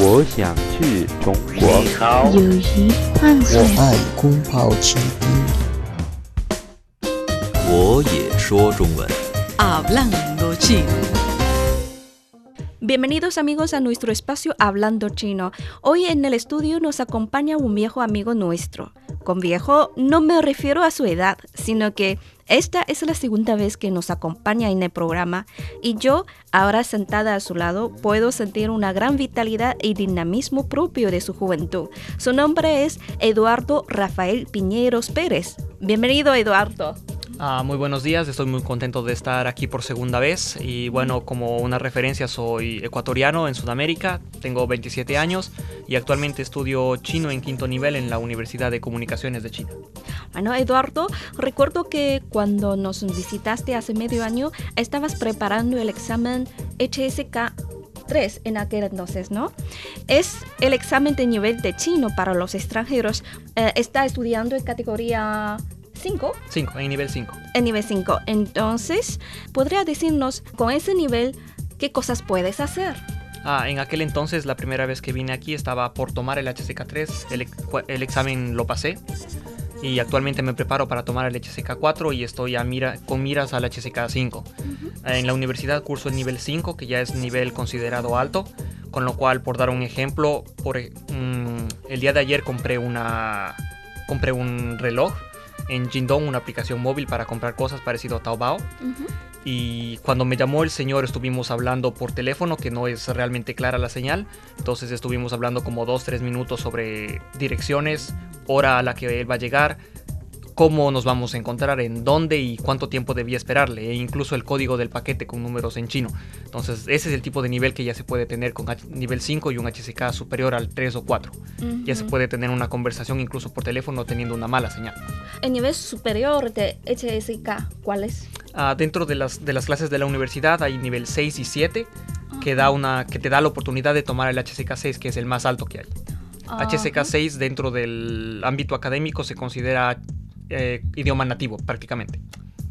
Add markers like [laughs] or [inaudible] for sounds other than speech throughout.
我想去中国。友谊。我爱宫保鸡丁。我也说中文。Bienvenidos amigos a nuestro espacio Hablando Chino. Hoy en el estudio nos acompaña un viejo amigo nuestro. Con viejo no me refiero a su edad, sino que esta es la segunda vez que nos acompaña en el programa y yo, ahora sentada a su lado, puedo sentir una gran vitalidad y dinamismo propio de su juventud. Su nombre es Eduardo Rafael Piñeros Pérez. Bienvenido Eduardo. Ah, muy buenos días, estoy muy contento de estar aquí por segunda vez y bueno, como una referencia soy ecuatoriano en Sudamérica, tengo 27 años y actualmente estudio chino en quinto nivel en la Universidad de Comunicaciones de China. Bueno, Eduardo, recuerdo que cuando nos visitaste hace medio año, estabas preparando el examen HSK 3 en aquel entonces, ¿no? Es el examen de nivel de chino para los extranjeros. Eh, está estudiando en categoría 5, 5, en nivel 5. en nivel 5. Entonces, ¿podría decirnos con ese nivel qué cosas puedes hacer? Ah, en aquel entonces, la primera vez que vine aquí estaba por tomar el HSK3, el, el examen lo pasé y actualmente me preparo para tomar el HSK4 y estoy a mira, con miras al HSK5. En la universidad curso el nivel 5, que ya es nivel considerado alto, con lo cual, por dar un ejemplo, por, mm, el día de ayer compré, una, compré un reloj en Jingdong, una aplicación móvil para comprar cosas parecido a Taobao. Y cuando me llamó el señor estuvimos hablando por teléfono, que no es realmente clara la señal. Entonces estuvimos hablando como 2-3 minutos sobre direcciones, hora a la que él va a llegar, cómo nos vamos a encontrar, en dónde y cuánto tiempo debía esperarle, e incluso el código del paquete con números en chino. Entonces ese es el tipo de nivel que ya se puede tener con nivel 5 y un HSK superior al 3 o 4. Ya se puede tener una conversación incluso por teléfono teniendo una mala señal. El nivel superior de HSK, ¿cuál es? Ah, dentro de las, de las clases de la universidad hay nivel 6 y 7 que, da una, que te da la oportunidad de tomar el HSK 6, que es el más alto que hay. HSK 6 dentro del ámbito académico se considera eh, idioma nativo prácticamente.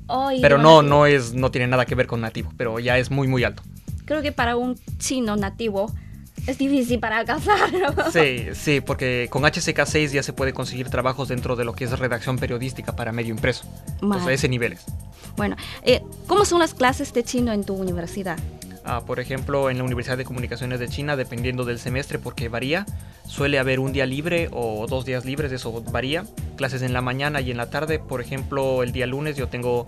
Oh, Pero no, nativo. no, es, no tiene nada que ver con nativo, pero ya es muy muy alto. Creo que para un chino nativo es difícil para alcanzar. ¿no? [laughs] Sí, sí, porque con HSK 6 ya se puede conseguir trabajos dentro de lo que es redacción periodística para medio impreso. Entonces, Vale. ese nivel es. Bueno, eh, ¿cómo son las clases de chino en tu universidad? Ah, por ejemplo, en la Universidad de Comunicaciones de China, dependiendo del semestre, porque varía, suele haber un día libre o dos días libres, eso varía. Clases en la mañana y en la tarde, por ejemplo, el día lunes yo tengo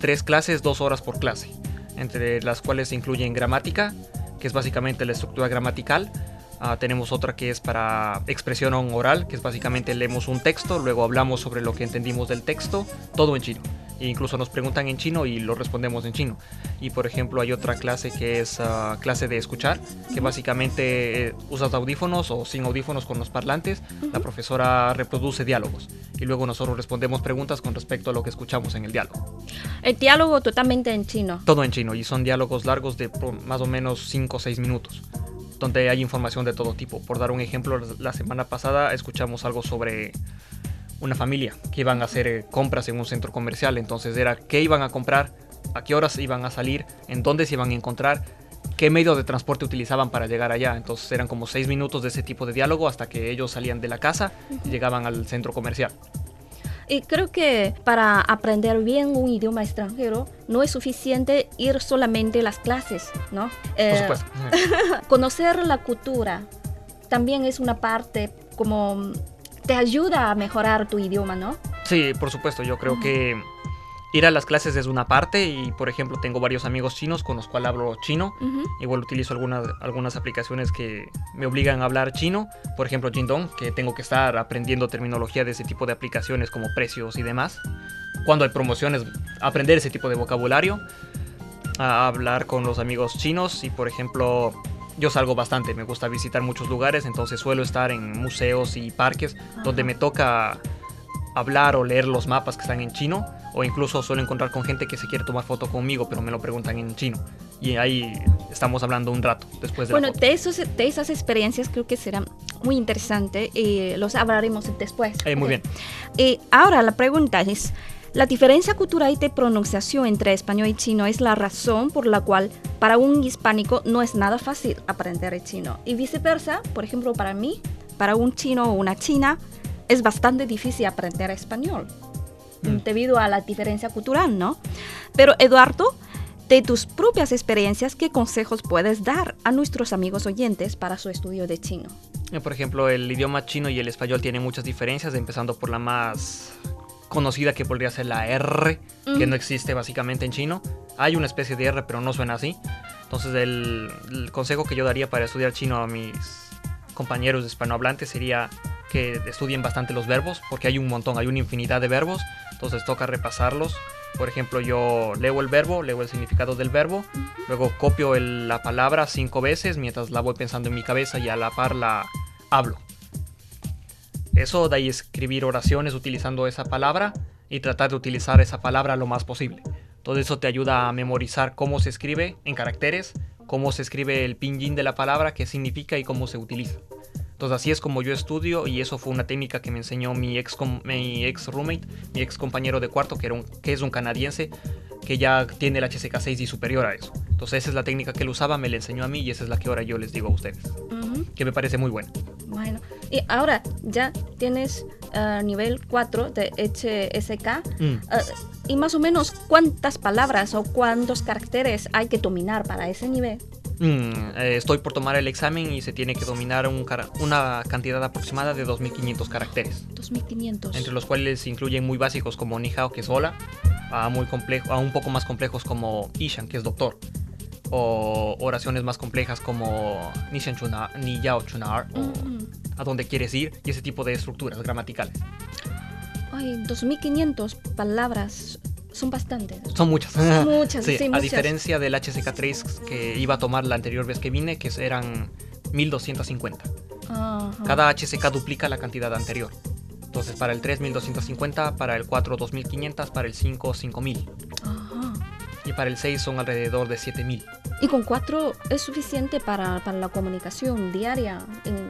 tres clases, dos horas por clase, entre las cuales se incluyen gramática, que es básicamente la estructura gramatical. Ah, tenemos otra que es para expresión oral, que es básicamente leemos un texto, luego hablamos sobre lo que entendimos del texto, todo en chino. E incluso nos preguntan en chino y lo respondemos en chino. Y por ejemplo hay otra clase que es ah, clase de escuchar, que básicamente eh, usas audífonos o sin audífonos con los parlantes, la profesora reproduce diálogos y luego nosotros respondemos preguntas con respecto a lo que escuchamos en el diálogo. El diálogo totalmente en chino. Todo en chino y son diálogos largos de más o menos 5 o 6 minutos, donde hay información de todo tipo. Por dar un ejemplo, la semana pasada escuchamos algo sobre una familia que iban a hacer eh, compras en un centro comercial, entonces era qué iban a comprar, a qué horas iban a salir, en dónde se iban a encontrar, qué medio de transporte utilizaban para llegar allá. Entonces eran como 6 minutos de ese tipo de diálogo hasta que ellos salían de la casa y llegaban al centro comercial. Y creo que para aprender bien un idioma extranjero no es suficiente ir solamente a las clases, ¿no? Por Eh, supuesto. [laughs] conocer la cultura también es una parte como te ayuda a mejorar tu idioma, ¿no? Sí, por supuesto, yo creo que ir a las clases es una parte y por ejemplo tengo varios amigos chinos con los cuales hablo chino. Igual utilizo algunas, algunas aplicaciones que me obligan a hablar chino, por ejemplo Jingdong, que tengo que estar aprendiendo terminología de ese tipo de aplicaciones como precios y demás. Cuando hay promociones, aprender ese tipo de vocabulario, a hablar con los amigos chinos y por ejemplo yo salgo bastante, me gusta visitar muchos lugares, entonces suelo estar en museos y parques donde me toca hablar o leer los mapas que están en chino o incluso suelo encontrar con gente que se quiere tomar foto conmigo pero me lo preguntan en chino y ahí estamos hablando un rato después de Bueno, la foto. de, esos, de esas experiencias creo que serán muy interesantes y los hablaremos después. Eh, muy bien. Y ahora la pregunta es, La diferencia cultural y de pronunciación entre español y chino es la razón por la cual para un hispánico no es nada fácil aprender el chino. Y viceversa, por ejemplo, para mí, para un chino o una china, es bastante difícil aprender español Mm. debido a la diferencia cultural, ¿no? Pero Eduardo, de tus propias experiencias, ¿qué consejos puedes dar a nuestros amigos oyentes para su estudio de chino? Eh, Por ejemplo, el idioma chino y el español tienen muchas diferencias, empezando por la más conocida que podría ser la R, que no existe básicamente en chino. Hay una especie de R, pero no suena así. Entonces, el, el consejo que yo daría para estudiar chino a mis compañeros hispanohablantes sería que estudien bastante los verbos, porque hay un montón, hay una infinidad de verbos, entonces toca repasarlos. Por ejemplo, yo leo el verbo, leo el significado del verbo, luego copio el- la palabra cinco veces mientras la voy pensando en mi cabeza y a la par la hablo. Eso de ahí escribir oraciones utilizando esa palabra y tratar de utilizar esa palabra lo más posible. Todo eso te ayuda a memorizar cómo se escribe en caracteres, cómo se escribe el pinyin de la palabra, qué significa y cómo se utiliza. Entonces así es como yo estudio y eso fue una técnica que me enseñó mi ex, mi ex roommate, mi ex compañero de cuarto, que, era un- que es un canadiense, que ya tiene el HCK6 y superior a eso. Entonces esa es la técnica que él usaba, me la enseñó a mí y esa es la que ahora yo les digo a ustedes, que me parece muy buena. Bueno, y ahora ya tienes eh, nivel 4 de HSK. Mm. eh, y más o menos cuántas palabras o cuántos caracteres hay que dominar para ese nivel. Mm, eh, estoy por tomar el examen y se tiene que dominar un una cantidad aproximada de 2500 caracteres, 2500. entre los cuales se incluyen muy básicos como ni hao, que es hola, a, muy complejo, a un poco más complejos como ishan, que es doctor, o oraciones más complejas como ni shan chuna, ni yao chunar, o. a dónde quieres ir, y ese tipo de estructuras gramaticales. Ay, 2500 palabras son bastantes. Son muchas. [laughs] Muchas, sí, a muchas. diferencia del HCK3 que iba a tomar la anterior vez que vine, que eran 1250. Ajá. Cada HCK duplica la cantidad anterior. Entonces, para el 3, 1250, para el 4, 2500, para el 5, 5000. Ajá. Y para el 6 son alrededor de 7000. Y con cuatro es suficiente para, para la comunicación diaria en-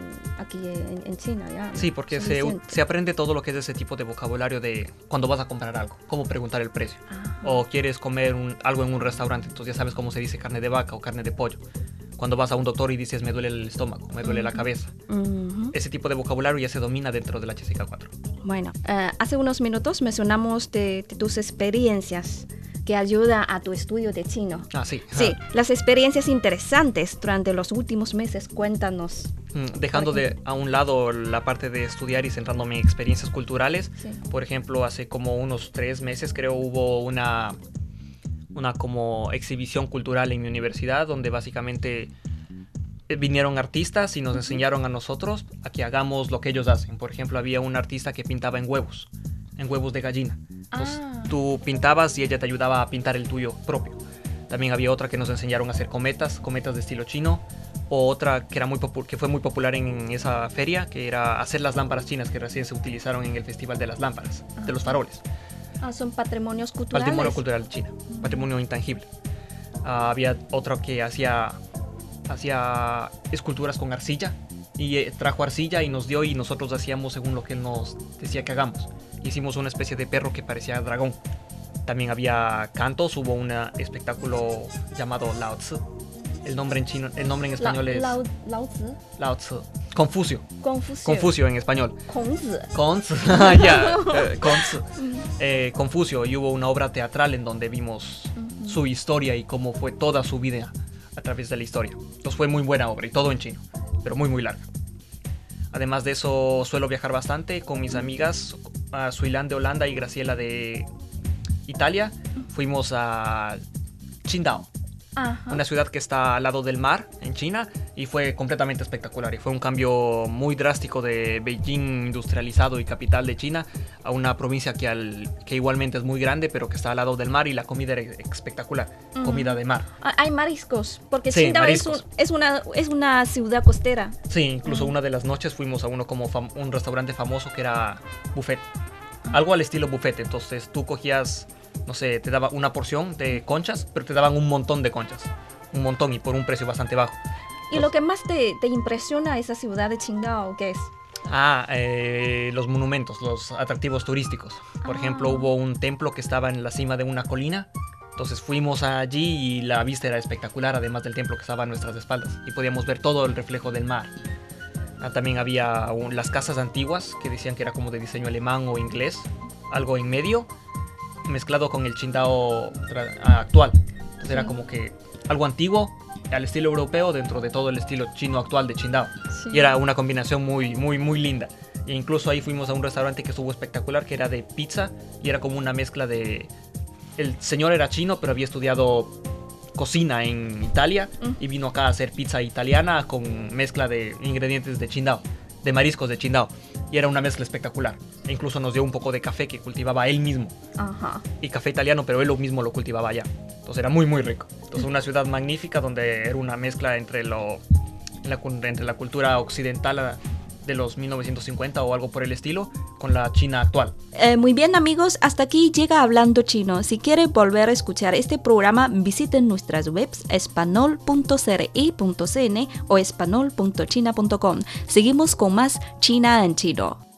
aquí en, en China, ¿ya? Sí, porque se, se aprende todo lo que es ese tipo de vocabulario de cuando vas a comprar algo, cómo preguntar el precio. Ajá. O quieres comer un- algo en un restaurante, entonces ya sabes cómo se dice carne de vaca o carne de pollo. Cuando vas a un doctor y dices me duele el estómago, me duele la cabeza. Ese tipo de vocabulario ya se domina dentro del HCK4. Bueno, eh, hace unos minutos mencionamos de, de tus experiencias que ayuda a tu estudio de chino. Ah, sí. Sí, Ah. las experiencias interesantes durante los últimos meses, cuéntanos. Mm, Dejando de a un lado la parte de estudiar y centrándome en experiencias culturales, Sí. por ejemplo, hace como unos tres meses creo hubo una, una como exhibición cultural en mi universidad donde básicamente eh, vinieron artistas y nos enseñaron a nosotros a que hagamos lo que ellos hacen. Por ejemplo, había un artista que pintaba en huevos, en huevos de gallina. Entonces Ah. Tú pintabas y ella te ayudaba a pintar el tuyo propio. También había otra que nos enseñaron a hacer cometas, cometas de estilo chino. O otra que, era muy que fue muy popular en esa feria, que era hacer las lámparas chinas que recién se utilizaron en el Festival de las Lámparas, de los faroles. Ah, son patrimonios culturales. Patrimonio cultural China, patrimonio intangible. Ah, había otro que hacía, hacía esculturas con arcilla y eh, trajo arcilla y nos dio y nosotros hacíamos según lo que él nos decía que hagamos. Hicimos una especie de perro que parecía dragón. También había cantos, hubo un espectáculo llamado Lao Tzu. El nombre en chino, el nombre en español es Lao, Lao Tzu. Lao Tzu. Confucio. Confucio. Confucio en español. [laughs] [laughs] Eh, Conz. Eh, Confucio, y hubo una obra teatral en donde vimos su historia y cómo fue toda su vida a través de la historia. Entonces fue muy buena obra y todo en chino, pero muy muy larga. Además de eso, suelo viajar bastante con mis amigas, a Suilán de Holanda y Graciela de Italia. Fuimos a Qingdao, Ajá. una ciudad que está al lado del mar en China y fue completamente espectacular y fue un cambio muy drástico de Beijing industrializado y capital de China a una provincia que, al- que igualmente es muy grande pero que está al lado del mar y la comida era espectacular, comida de mar. Ah, Hay mariscos, porque Sí, Qingdao es, un- mariscos. es una, es una ciudad costera. Sí, incluso una de las noches fuimos a uno como un restaurante famoso que era buffet, algo al estilo buffet, entonces tú cogías, no sé, te daba una porción de conchas, pero te daban un montón de conchas, un montón y por un precio bastante bajo. Y lo que más te, te impresiona esa ciudad de Qingdao, ¿qué es? Ah, eh, los monumentos, los atractivos turísticos. Por Ah. ejemplo, hubo un templo que estaba en la cima de una colina. Entonces fuimos allí y la vista era espectacular, además del templo que estaba a nuestras espaldas. Y podíamos ver todo el reflejo del mar. Ah, también había un- las casas antiguas que decían que era como de diseño alemán o inglés. Algo en medio, mezclado con el ah, actual. Entonces era como que algo antiguo al estilo europeo dentro de todo el estilo chino actual de Qingdao. Sí. Y era una combinación muy, muy, muy linda. E incluso ahí fuimos a un restaurante que estuvo espectacular, que era de pizza y era como una mezcla de... El señor era chino, pero había estudiado cocina en Italia Mm. y vino acá a hacer pizza italiana con mezcla de ingredientes de Qingdao, de mariscos de Qingdao. Y era una mezcla espectacular. E incluso nos dio un poco de café que cultivaba él mismo. Ajá. Y café italiano, pero él lo mismo lo cultivaba allá. Entonces era muy, muy rico. Entonces una ciudad magnífica donde era una mezcla entre, lo, la, entre la cultura occidental de los 1950 o algo por el estilo con la China actual. Eh, muy bien amigos, hasta aquí llega Hablando Chino. Si quiere volver a escuchar este programa, visiten nuestras webs espanol.cri.cn o espanol.china.com. Seguimos con más China en Chino.